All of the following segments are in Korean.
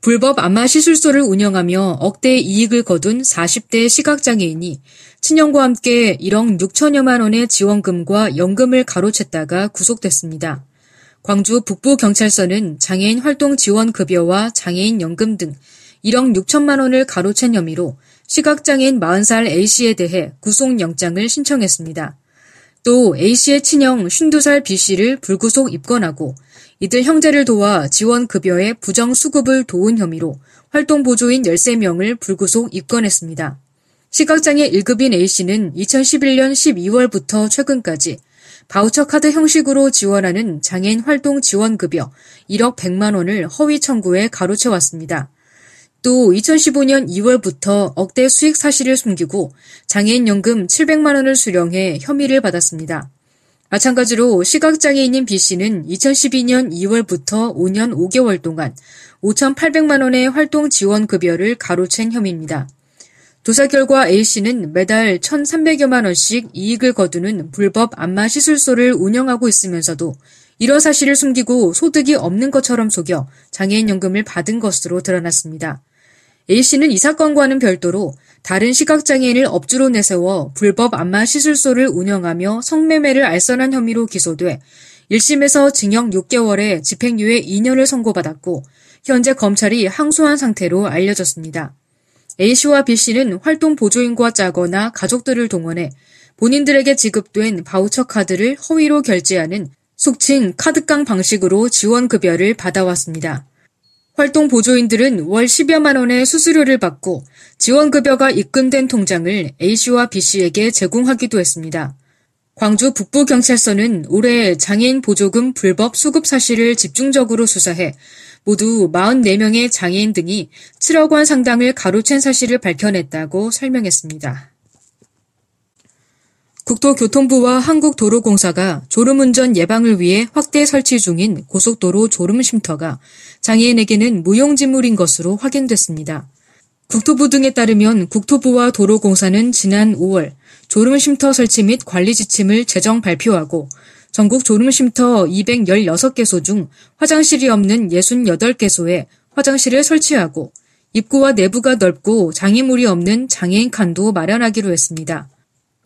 불법 안마 시술소를 운영하며 억대 이익을 거둔 40대 시각장애인이 친형과 함께 1억 6천여만 원의 지원금과 연금을 가로챘다가 구속됐습니다. 광주 북부경찰서는 장애인 활동 지원 급여와 장애인 연금 등 1억 6천만 원을 가로챈 혐의로 시각장애인 40살 A씨에 대해 구속영장을 신청했습니다. 또 A씨의 친형 52살 B씨를 불구속 입건하고 이들 형제를 도와 지원급여의 부정수급을 도운 혐의로 활동보조인 13명을 불구속 입건했습니다. 시각장애 1급인 A씨는 2011년 12월부터 최근까지 바우처 카드 형식으로 지원하는 장애인 활동 지원급여 1억 100만 원을 허위 청구에 가로채왔습니다. 또 2015년 2월부터 억대 수익 사실을 숨기고 장애인 연금 700만 원을 수령해 혐의를 받았습니다. 마찬가지로 시각장애인인 B씨는 2012년 2월부터 5년 5개월 동안 5,800만 원의 활동 지원 급여를 가로챈 혐의입니다. 조사 결과 A씨는 매달 1,300여만 원씩 이익을 거두는 불법 안마 시술소를 운영하고 있으면서도 이런 사실을 숨기고 소득이 없는 것처럼 속여 장애인 연금을 받은 것으로 드러났습니다. A씨는 이 사건과는 별도로 다른 시각장애인을 업주로 내세워 불법 안마 시술소를 운영하며 성매매를 알선한 혐의로 기소돼 1심에서 징역 6개월에 집행유예 2년을 선고받았고 현재 검찰이 항소한 상태로 알려졌습니다. A씨와 B씨는 활동 보조인과 짜거나 가족들을 동원해 본인들에게 지급된 바우처 카드를 허위로 결제하는 속칭 카드깡 방식으로 지원 급여를 받아왔습니다. 활동 보조인들은 월 10여만 원의 수수료를 받고 지원급여가 입금된 통장을 A씨와 B씨에게 제공하기도 했습니다. 광주 북부경찰서는 올해 장애인 보조금 불법 수급 사실을 집중적으로 수사해 모두 44명의 장애인 등이 7억 원 상당을 가로챈 사실을 밝혀냈다고 설명했습니다. 국토교통부와 한국도로공사가 졸음운전 예방을 위해 확대 설치 중인 고속도로 졸음쉼터가 장애인에게는 무용지물인 것으로 확인됐습니다. 국토부 등에 따르면 국토부와 도로공사는 지난 5월 졸음쉼터 설치 및 관리 지침을 제정 발표하고 전국 졸음쉼터 216개소 중 화장실이 없는 68개소에 화장실을 설치하고 입구와 내부가 넓고 장애물이 없는 장애인 칸도 마련하기로 했습니다.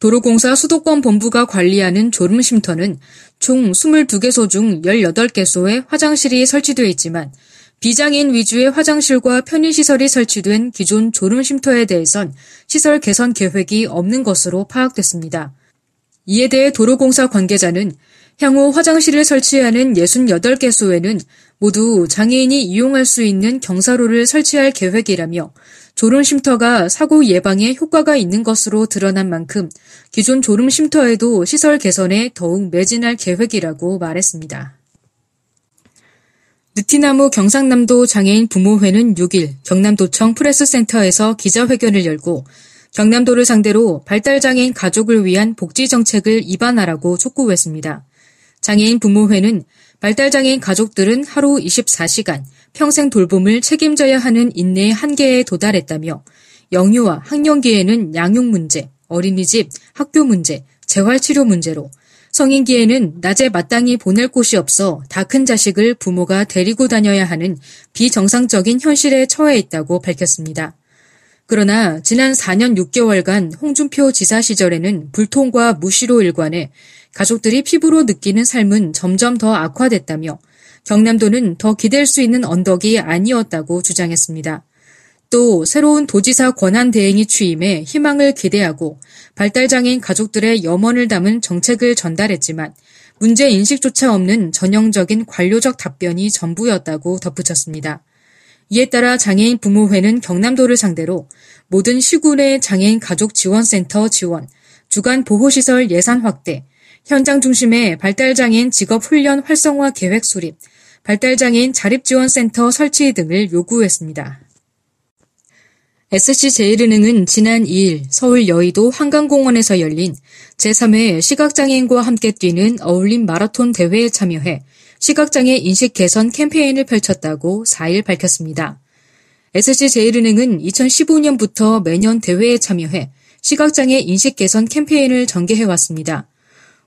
도로공사 수도권 본부가 관리하는 졸음쉼터는 총 22개소 중 18개소에 화장실이 설치되어 있지만 비장애인 위주의 화장실과 편의시설이 설치된 기존 졸음쉼터에 대해선 시설 개선 계획이 없는 것으로 파악됐습니다. 이에 대해 도로공사 관계자는 향후 화장실을 설치하는 68개소에는 모두 장애인이 이용할 수 있는 경사로를 설치할 계획이라며 졸음 쉼터가 사고 예방에 효과가 있는 것으로 드러난 만큼 기존 졸음 쉼터에도 시설 개선에 더욱 매진할 계획이라고 말했습니다. 느티나무 경상남도 장애인 부모회는 6일 경남도청 프레스센터에서 기자회견을 열고 경남도를 상대로 발달장애인 가족을 위한 복지 정책을 입안하라고 촉구했습니다. 장애인 부모회는 발달장애인 가족들은 하루 24시간 평생 돌봄을 책임져야 하는 인내의 한계에 도달했다며 영유아, 학령기에는 양육 문제, 어린이집, 학교 문제, 재활치료 문제로 성인기에는 낮에 마땅히 보낼 곳이 없어 다 큰 자식을 부모가 데리고 다녀야 하는 비정상적인 현실에 처해 있다고 밝혔습니다. 그러나 지난 4년 6개월간 홍준표 지사 시절에는 불통과 무시로 일관해 가족들이 피부로 느끼는 삶은 점점 더 악화됐다며 경남도는 더 기댈 수 있는 언덕이 아니었다고 주장했습니다. 또 새로운 도지사 권한 대행이 취임해 희망을 기대하고 발달장애인 가족들의 염원을 담은 정책을 전달했지만 문제 인식조차 없는 전형적인 관료적 답변이 전부였다고 덧붙였습니다. 이에 따라 장애인 부모회는 경남도를 상대로 모든 시군의 장애인 가족 지원센터 지원, 주간 보호시설 예산 확대, 현장 중심의 발달장애인 직업 훈련 활성화 계획 수립, 발달장애인 자립지원센터 설치 등을 요구했습니다. SC제일은행은 지난 2일 서울 여의도 한강공원에서 열린 제3회 시각장애인과 함께 뛰는 어울림 마라톤 대회에 참여해 시각장애 인식 개선 캠페인을 펼쳤다고 4일 밝혔습니다. SC제일은행은 2015년부터 매년 대회에 참여해 시각장애 인식 개선 캠페인을 전개해왔습니다.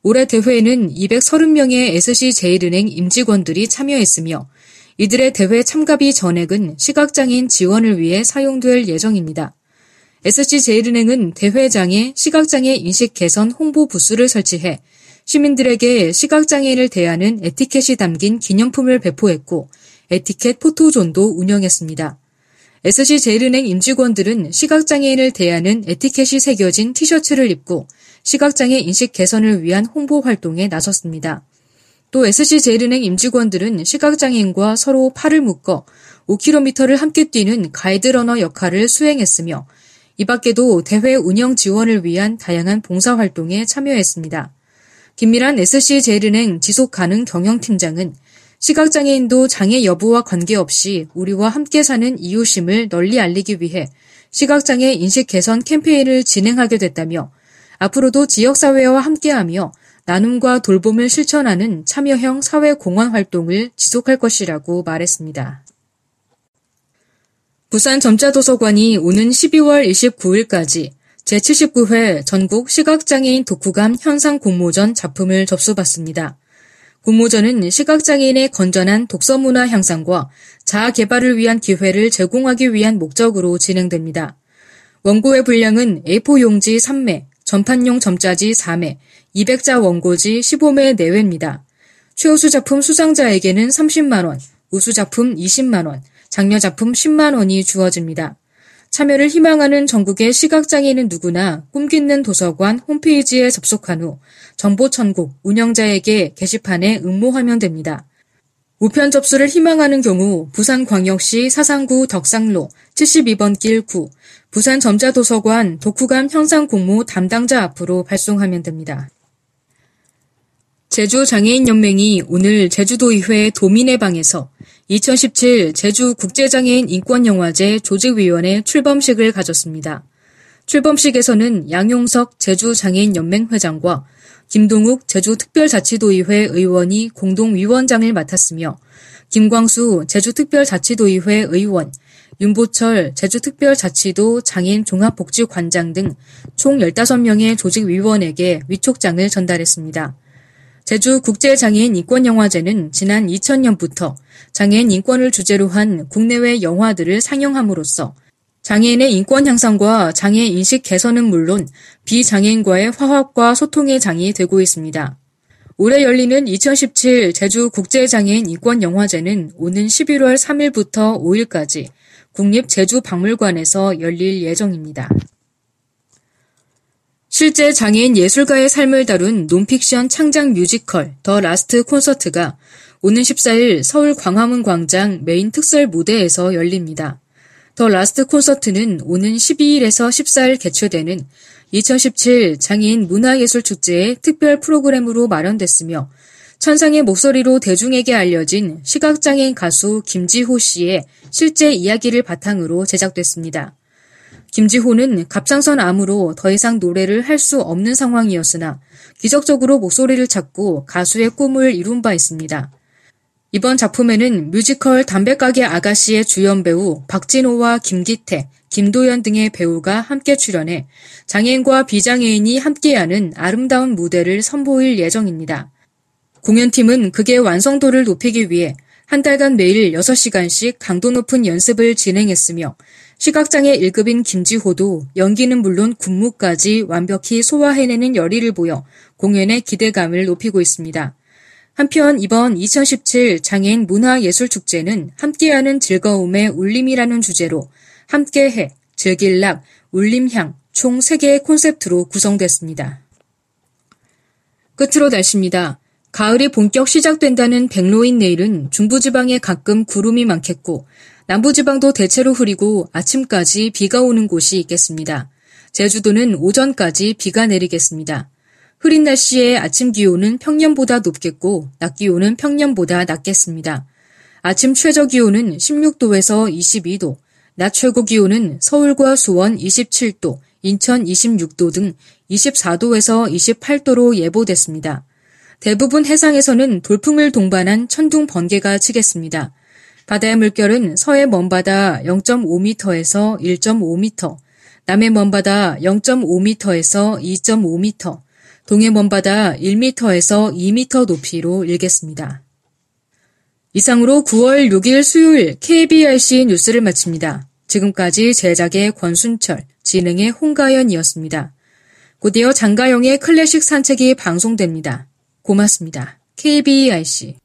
올해 대회에는 230명의 SC제일은행 임직원들이 참여했으며 이들의 대회 참가비 전액은 시각장애인 지원을 위해 사용될 예정입니다. SC제일은행은 대회장에 시각장애 인식 개선 홍보 부스를 설치해 시민들에게 시각장애인을 대하는 에티켓이 담긴 기념품을 배포했고 에티켓 포토존도 운영했습니다. SC제일은행 임직원들은 시각장애인을 대하는 에티켓이 새겨진 티셔츠를 입고 시각장애 인식 개선을 위한 홍보 활동에 나섰습니다. 또 SC제일은행 임직원들은 시각장애인과 서로 팔을 묶어 5km를 함께 뛰는 가이드러너 역할을 수행했으며 이 밖에도 대회 운영 지원을 위한 다양한 봉사활동에 참여했습니다. 김미란 SC제일은행 지속가능 경영팀장은 시각장애인도 장애 여부와 관계없이 우리와 함께 사는 이웃임을 널리 알리기 위해 시각장애 인식 개선 캠페인을 진행하게 됐다며 앞으로도 지역사회와 함께하며 나눔과 돌봄을 실천하는 참여형 사회공헌 활동을 지속할 것이라고 말했습니다. 부산 점자도서관이 오는 12월 29일까지 제79회 전국 시각장애인 독후감 현상 공모전 작품을 접수받습니다. 공모전은 시각장애인의 건전한 독서문화 향상과 자아 개발을 위한 기회를 제공하기 위한 목적으로 진행됩니다. 원고의 분량은 A4 용지 3매, 전판용 점자지 4매, 200자 원고지 15매 내외입니다. 최우수 작품 수상자에게는 30만원, 우수 작품 20만원, 장려 작품 10만원이 주어집니다. 참여를 희망하는 전국의 시각장애인은 누구나 꿈깃는 도서관 홈페이지에 접속한 후 정보 천국 운영자에게 게시판에 응모하면 됩니다. 우편 접수를 희망하는 경우 부산광역시 사상구 덕상로 72번 길 9, 부산점자도서관 독후감 형상공모 담당자 앞으로 발송하면 됩니다. 제주장애인연맹이 오늘 제주도의회 도민의 방에서 2017 제주 국제장애인 인권영화제 조직위원회 출범식을 가졌습니다. 출범식에서는 양용석 제주장애인연맹 회장과 김동욱 제주특별자치도의회 의원이 공동위원장을 맡았으며 김광수 제주특별자치도의회 의원, 윤보철 제주특별자치도 장애인 종합복지관장 등 총 15명의 조직위원에게 위촉장을 전달했습니다. 제주 국제장애인 인권영화제는 지난 2000년부터 장애인 인권을 주제로 한 국내외 영화들을 상영함으로써 장애인의 인권 향상과 장애 인식 개선은 물론 비장애인과의 화합과 소통의 장이 되고 있습니다. 올해 열리는 2017 제주 국제장애인 인권영화제는 오는 11월 3일부터 5일까지 국립제주박물관에서 열릴 예정입니다. 실제 장애인 예술가의 삶을 다룬 논픽션 창작 뮤지컬 The Last Concert가 오는 14일 서울 광화문 광장 메인 특설 무대에서 열립니다. The Last Concert는 오는 12일에서 14일 개최되는 2017 장애인 문화예술축제의 특별 프로그램으로 마련됐으며 천상의 목소리로 대중에게 알려진 시각장애인 가수 김지호 씨의 실제 이야기를 바탕으로 제작됐습니다. 김지호는 갑상선 암으로 더 이상 노래를 할 수 없는 상황이었으나 기적적으로 목소리를 찾고 가수의 꿈을 이룬 바 있습니다. 이번 작품에는 뮤지컬 담배가게 아가씨의 주연 배우 박진호와 김기태, 김도연 등의 배우가 함께 출연해 장애인과 비장애인이 함께하는 아름다운 무대를 선보일 예정입니다. 공연팀은 극의 완성도를 높이기 위해 한 달간 매일 6시간씩 강도 높은 연습을 진행했으며 시각장애 1급인 김지호도 연기는 물론 군무까지 완벽히 소화해내는 열의를 보여 공연의 기대감을 높이고 있습니다. 한편 이번 2017 장애인 문화예술축제는 함께하는 즐거움의 울림이라는 주제로 함께해, 즐길락, 울림향 총 3개의 콘셉트로 구성됐습니다. 끝으로 날씨입니다. 가을이 본격 시작된다는 백로인 내일은 중부지방에 가끔 구름이 많겠고 남부지방도 대체로 흐리고 아침까지 비가 오는 곳이 있겠습니다. 제주도는 오전까지 비가 내리겠습니다. 흐린 날씨에 아침 기온은 평년보다 높겠고 낮 기온은 평년보다 낮겠습니다. 아침 최저 기온은 16도에서 22도, 낮 최고 기온은 서울과 수원 27도, 인천 26도 등 24도에서 28도로 예보됐습니다. 대부분 해상에서는 돌풍을 동반한 천둥 번개가 치겠습니다. 바다의 물결은 서해 먼바다 0.5m에서 1.5m, 남해 먼바다 0.5m에서 2.5m, 동해 먼바다 1m에서 2m 높이로 일겠습니다. 이상으로 9월 6일 수요일 KBRC 뉴스를 마칩니다. 지금까지 제작의 권순철, 진행의 홍가연이었습니다. 곧이어 장가영의 클래식 산책이 방송됩니다. 고맙습니다. KBRC